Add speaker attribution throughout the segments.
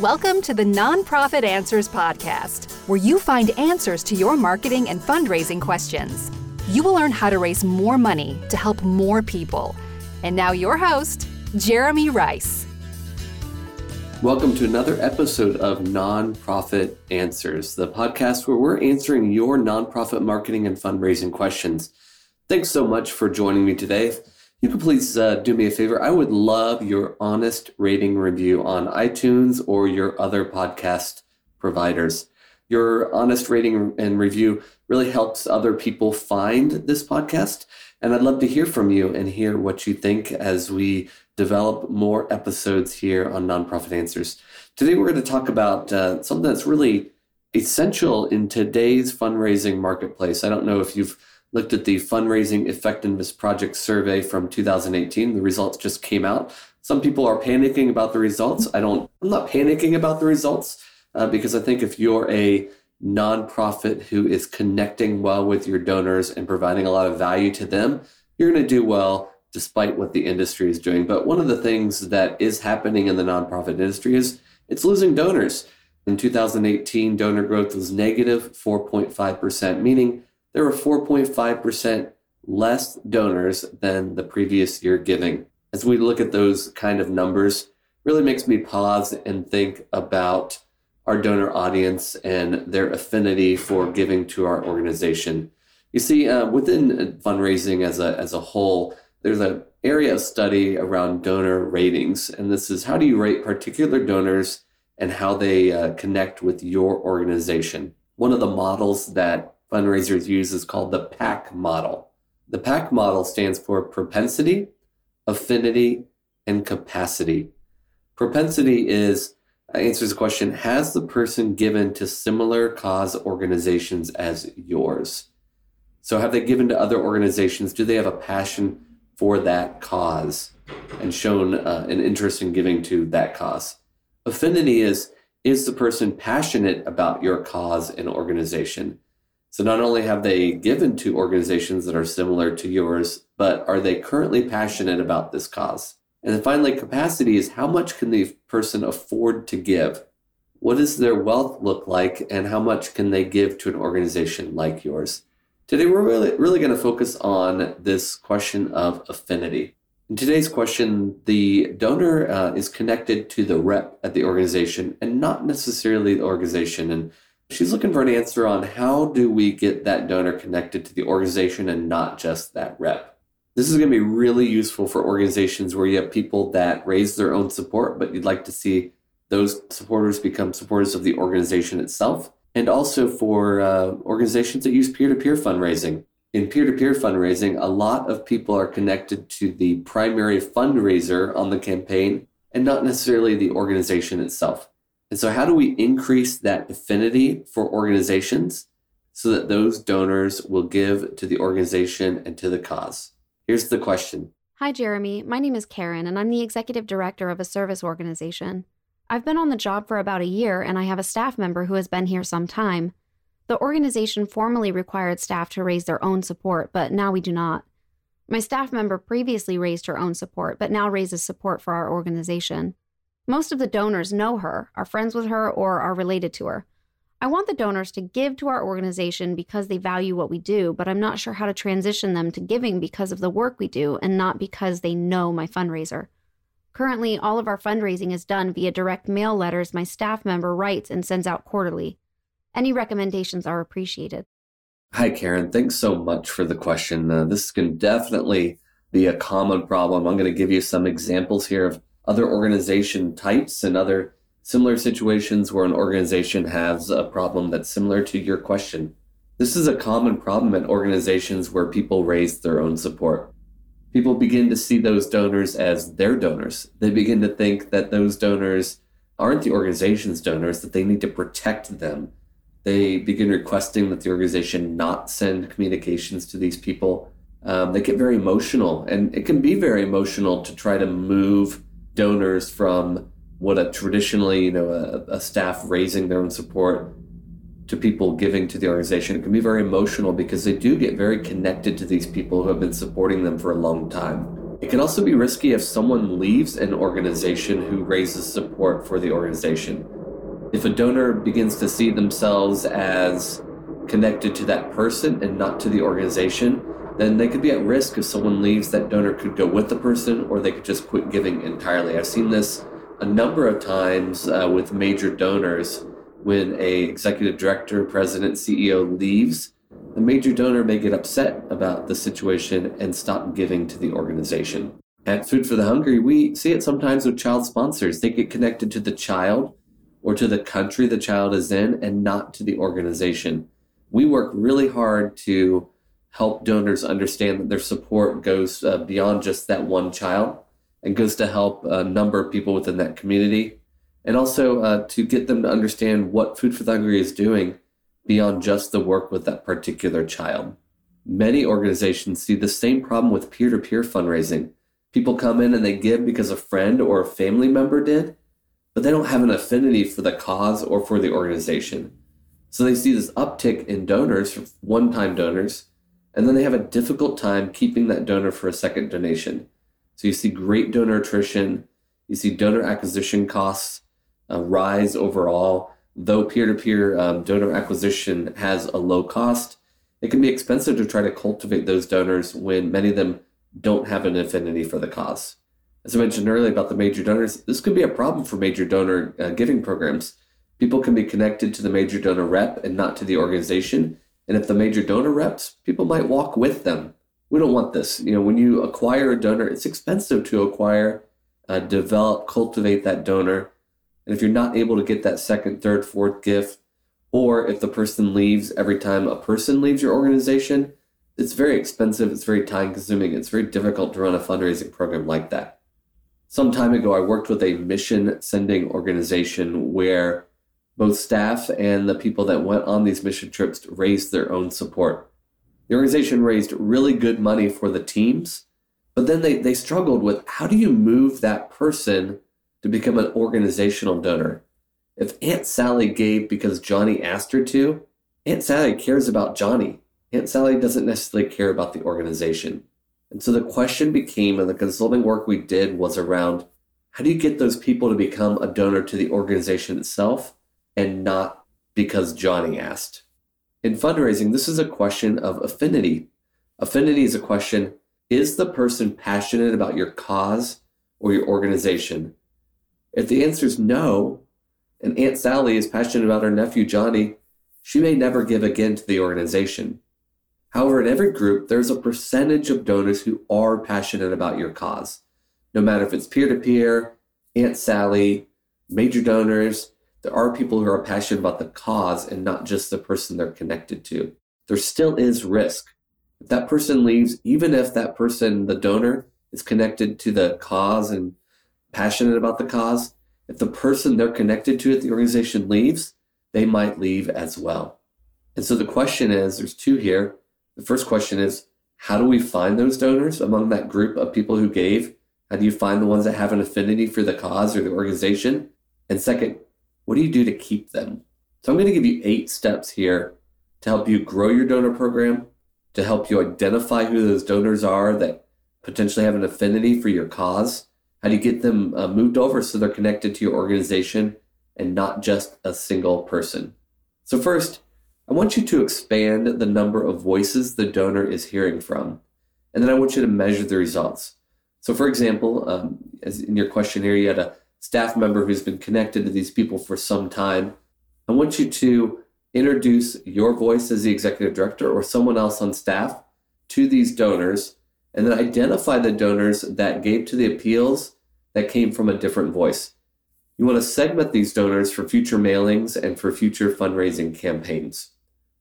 Speaker 1: Welcome to the Nonprofit Answers Podcast, where you find answers to your marketing and fundraising questions. You will learn how to raise more money to help more people. And now, your host, Jeremy Rice.
Speaker 2: Welcome to another episode of Nonprofit Answers, the podcast where we're answering your nonprofit marketing and fundraising questions. Thanks so much for joining me today you could please uh, do me a favor. I would love your honest rating review on iTunes or your other podcast providers. Your honest rating and review really helps other people find this podcast. And I'd love to hear from you and hear what you think as we develop more episodes here on Nonprofit Answers. Today, we're going to talk about uh, something that's really essential in today's fundraising marketplace. I don't know if you've looked at the fundraising effectiveness project survey from 2018. The results just came out. Some people are panicking about the results. I don't. I'm not panicking about the results uh, because I think if you're a nonprofit who is connecting well with your donors and providing a lot of value to them, you're going to do well despite what the industry is doing. But one of the things that is happening in the nonprofit industry is it's losing donors. In 2018, donor growth was negative 4.5%, meaning there were 4.5% less donors than the previous year giving. As we look at those kind of numbers, really makes me pause and think about our donor audience and their affinity for giving to our organization. You see, uh, within fundraising as a, as a whole, there's an area of study around donor ratings. And this is how do you rate particular donors and how they uh, connect with your organization? One of the models that fundraisers use is called the PAC model. The PAC model stands for propensity, affinity, and capacity. Propensity is uh, answers the question Has the person given to similar cause organizations as yours? So, have they given to other organizations? Do they have a passion for that cause and shown uh, an interest in giving to that cause? Affinity is Is the person passionate about your cause and organization? So not only have they given to organizations that are similar to yours, but are they currently passionate about this cause? And then finally, capacity is how much can the person afford to give? What does their wealth look like, and how much can they give to an organization like yours? Today, we're really, really going to focus on this question of affinity. In today's question, the donor uh, is connected to the rep at the organization and not necessarily the organization. And She's looking for an answer on how do we get that donor connected to the organization and not just that rep. This is going to be really useful for organizations where you have people that raise their own support, but you'd like to see those supporters become supporters of the organization itself, and also for uh, organizations that use peer to peer fundraising. In peer to peer fundraising, a lot of people are connected to the primary fundraiser on the campaign and not necessarily the organization itself. And so, how do we increase that affinity for organizations so that those donors will give to the organization and to the cause? Here's the question
Speaker 3: Hi, Jeremy. My name is Karen, and I'm the executive director of a service organization. I've been on the job for about a year, and I have a staff member who has been here some time. The organization formerly required staff to raise their own support, but now we do not. My staff member previously raised her own support, but now raises support for our organization. Most of the donors know her, are friends with her, or are related to her. I want the donors to give to our organization because they value what we do, but I'm not sure how to transition them to giving because of the work we do and not because they know my fundraiser. Currently, all of our fundraising is done via direct mail letters my staff member writes and sends out quarterly. Any recommendations are appreciated.
Speaker 2: Hi, Karen. Thanks so much for the question. Uh, this can definitely be a common problem. I'm going to give you some examples here of other organization types and other similar situations where an organization has a problem that's similar to your question. This is a common problem at organizations where people raise their own support. People begin to see those donors as their donors. They begin to think that those donors aren't the organization's donors, that they need to protect them. They begin requesting that the organization not send communications to these people. Um, they get very emotional, and it can be very emotional to try to move donors from what a traditionally, you know, a, a staff raising their own support to people giving to the organization. It can be very emotional because they do get very connected to these people who have been supporting them for a long time. It can also be risky if someone leaves an organization who raises support for the organization. If a donor begins to see themselves as connected to that person and not to the organization, then they could be at risk if someone leaves that donor could go with the person or they could just quit giving entirely. I've seen this a number of times uh, with major donors. When a executive director president ceo leaves the major donor may get upset about the situation and stop giving to the organization. At food for the hungry we see it sometimes with child sponsors. They get connected to the child or to the country the child is in and not to the organization. We work really hard to help donors understand that their support goes uh, beyond just that one child and goes to help a number of people within that community. And also uh, to get them to understand what Food for the Hungry is doing beyond just the work with that particular child. Many organizations see the same problem with peer to peer fundraising. People come in and they give because a friend or a family member did, but they don't have an affinity for the cause or for the organization. So they see this uptick in donors, one time donors, and then they have a difficult time keeping that donor for a second donation. So you see great donor attrition, you see donor acquisition costs uh, rise overall. Though peer to peer donor acquisition has a low cost, it can be expensive to try to cultivate those donors when many of them don't have an affinity for the cause. As I mentioned earlier about the major donors, this could be a problem for major donor uh, giving programs. People can be connected to the major donor rep and not to the organization, and if the major donor reps, people might walk with them. We don't want this. You know, when you acquire a donor, it's expensive to acquire, uh, develop, cultivate that donor. And if you're not able to get that second, third, fourth gift, or if the person leaves every time a person leaves your organization, it's very expensive, it's very time consuming, it's very difficult to run a fundraising program like that. Some time ago, I worked with a mission sending organization where both staff and the people that went on these mission trips raised their own support. The organization raised really good money for the teams, but then they, they struggled with how do you move that person to become an organizational donor? If Aunt Sally gave because Johnny asked her to, Aunt Sally cares about Johnny. Aunt Sally doesn't necessarily care about the organization. And so the question became, and the consulting work we did was around how do you get those people to become a donor to the organization itself? And not because Johnny asked. In fundraising, this is a question of affinity. Affinity is a question is the person passionate about your cause or your organization? If the answer is no, and Aunt Sally is passionate about her nephew Johnny, she may never give again to the organization. However, in every group, there's a percentage of donors who are passionate about your cause. No matter if it's peer to peer, Aunt Sally, major donors, there are people who are passionate about the cause and not just the person they're connected to. There still is risk. If that person leaves, even if that person, the donor, is connected to the cause and passionate about the cause, if the person they're connected to at the organization leaves, they might leave as well. And so the question is there's two here. The first question is how do we find those donors among that group of people who gave? How do you find the ones that have an affinity for the cause or the organization? And second, what do you do to keep them? So I'm going to give you eight steps here to help you grow your donor program, to help you identify who those donors are that potentially have an affinity for your cause. How do you get them uh, moved over so they're connected to your organization and not just a single person? So, first, I want you to expand the number of voices the donor is hearing from. And then I want you to measure the results. So, for example, um, as in your questionnaire, you had a staff member who's been connected to these people for some time, I want you to introduce your voice as the executive director or someone else on staff to these donors and then identify the donors that gave to the appeals that came from a different voice. You want to segment these donors for future mailings and for future fundraising campaigns.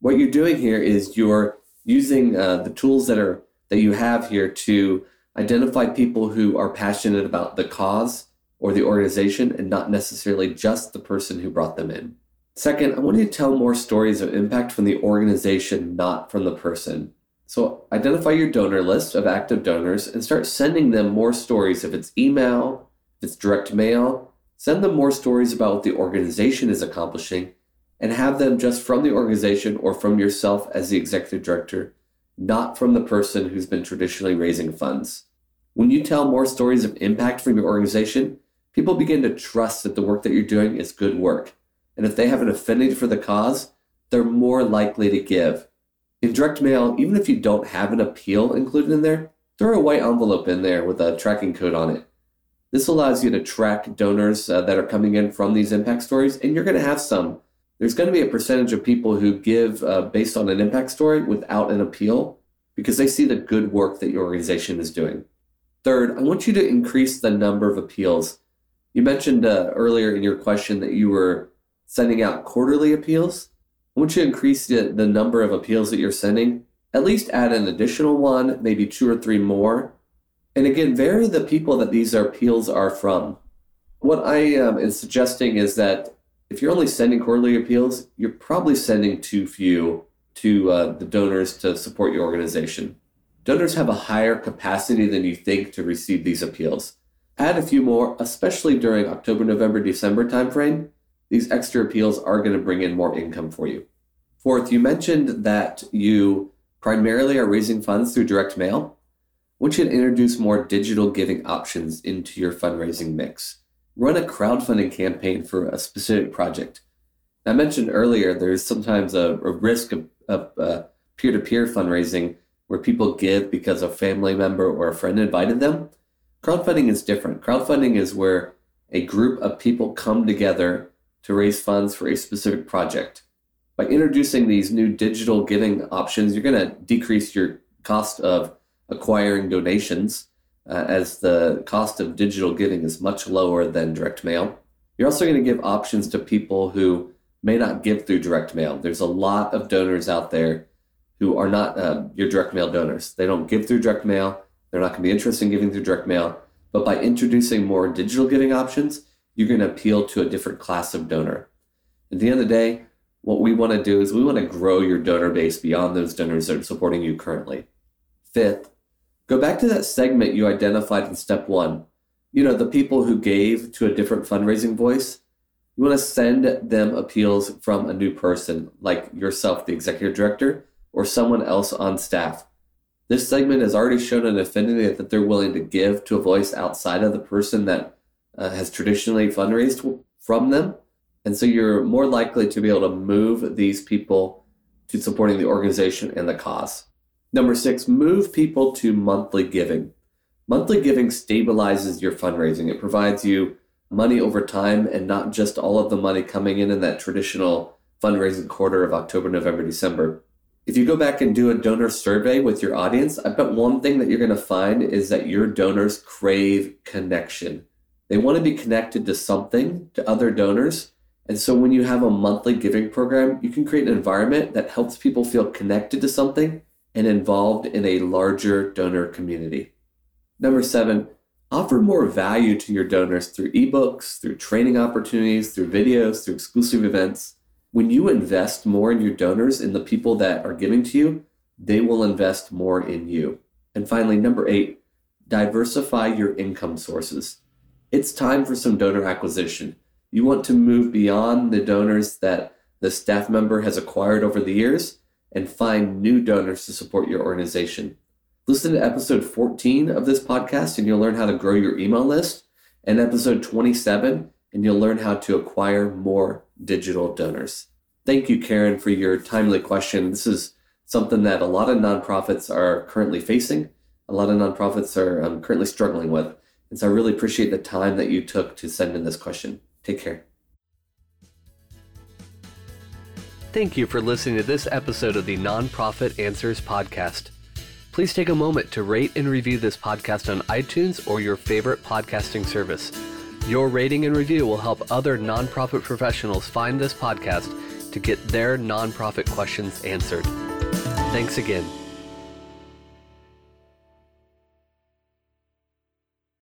Speaker 2: What you're doing here is you're using uh, the tools that are that you have here to identify people who are passionate about the cause or the organization and not necessarily just the person who brought them in. Second, I want you to tell more stories of impact from the organization, not from the person. So identify your donor list of active donors and start sending them more stories. If it's email, if it's direct mail, send them more stories about what the organization is accomplishing and have them just from the organization or from yourself as the executive director, not from the person who's been traditionally raising funds. When you tell more stories of impact from your organization, people begin to trust that the work that you're doing is good work. And if they have an affinity for the cause, they're more likely to give. In direct mail, even if you don't have an appeal included in there, throw a white envelope in there with a tracking code on it. This allows you to track donors uh, that are coming in from these impact stories, and you're going to have some. There's going to be a percentage of people who give uh, based on an impact story without an appeal because they see the good work that your organization is doing. Third, I want you to increase the number of appeals. You mentioned uh, earlier in your question that you were sending out quarterly appeals. Want you increase the, the number of appeals that you're sending. At least add an additional one, maybe two or three more. And again, vary the people that these appeals are from. What I um, am suggesting is that if you're only sending quarterly appeals, you're probably sending too few to uh, the donors to support your organization. Donors have a higher capacity than you think to receive these appeals. Add a few more, especially during October, November, December timeframe, these extra appeals are going to bring in more income for you. Fourth, you mentioned that you primarily are raising funds through direct mail. I want you to introduce more digital giving options into your fundraising mix. Run a crowdfunding campaign for a specific project. I mentioned earlier there's sometimes a, a risk of, of uh, peer-to-peer fundraising where people give because a family member or a friend invited them. Crowdfunding is different. Crowdfunding is where a group of people come together to raise funds for a specific project. By introducing these new digital giving options, you're going to decrease your cost of acquiring donations, uh, as the cost of digital giving is much lower than direct mail. You're also going to give options to people who may not give through direct mail. There's a lot of donors out there who are not uh, your direct mail donors. They don't give through direct mail. They're not going to be interested in giving through direct mail. But by introducing more digital giving options, you're going to appeal to a different class of donor. At the end of the day, what we want to do is we want to grow your donor base beyond those donors that are supporting you currently. Fifth, go back to that segment you identified in step one. You know, the people who gave to a different fundraising voice. You want to send them appeals from a new person, like yourself, the executive director, or someone else on staff. This segment has already shown an affinity that they're willing to give to a voice outside of the person that uh, has traditionally fundraised from them. And so you're more likely to be able to move these people to supporting the organization and the cause. Number six, move people to monthly giving. Monthly giving stabilizes your fundraising. It provides you money over time and not just all of the money coming in in that traditional fundraising quarter of October, November, December. If you go back and do a donor survey with your audience, I bet one thing that you're going to find is that your donors crave connection. They want to be connected to something, to other donors. And so when you have a monthly giving program, you can create an environment that helps people feel connected to something and involved in a larger donor community. Number seven, offer more value to your donors through ebooks, through training opportunities, through videos, through exclusive events. When you invest more in your donors, in the people that are giving to you, they will invest more in you. And finally, number eight, diversify your income sources it's time for some donor acquisition. You want to move beyond the donors that the staff member has acquired over the years and find new donors to support your organization. Listen to episode 14 of this podcast and you'll learn how to grow your email list, and episode 27, and you'll learn how to acquire more digital donors. Thank you, Karen, for your timely question. This is something that a lot of nonprofits are currently facing, a lot of nonprofits are um, currently struggling with. And so I really appreciate the time that you took to send in this question. Take care.
Speaker 4: Thank you for listening to this episode of the Nonprofit Answers Podcast. Please take a moment to rate and review this podcast on iTunes or your favorite podcasting service. Your rating and review will help other nonprofit professionals find this podcast to get their nonprofit questions answered. Thanks again.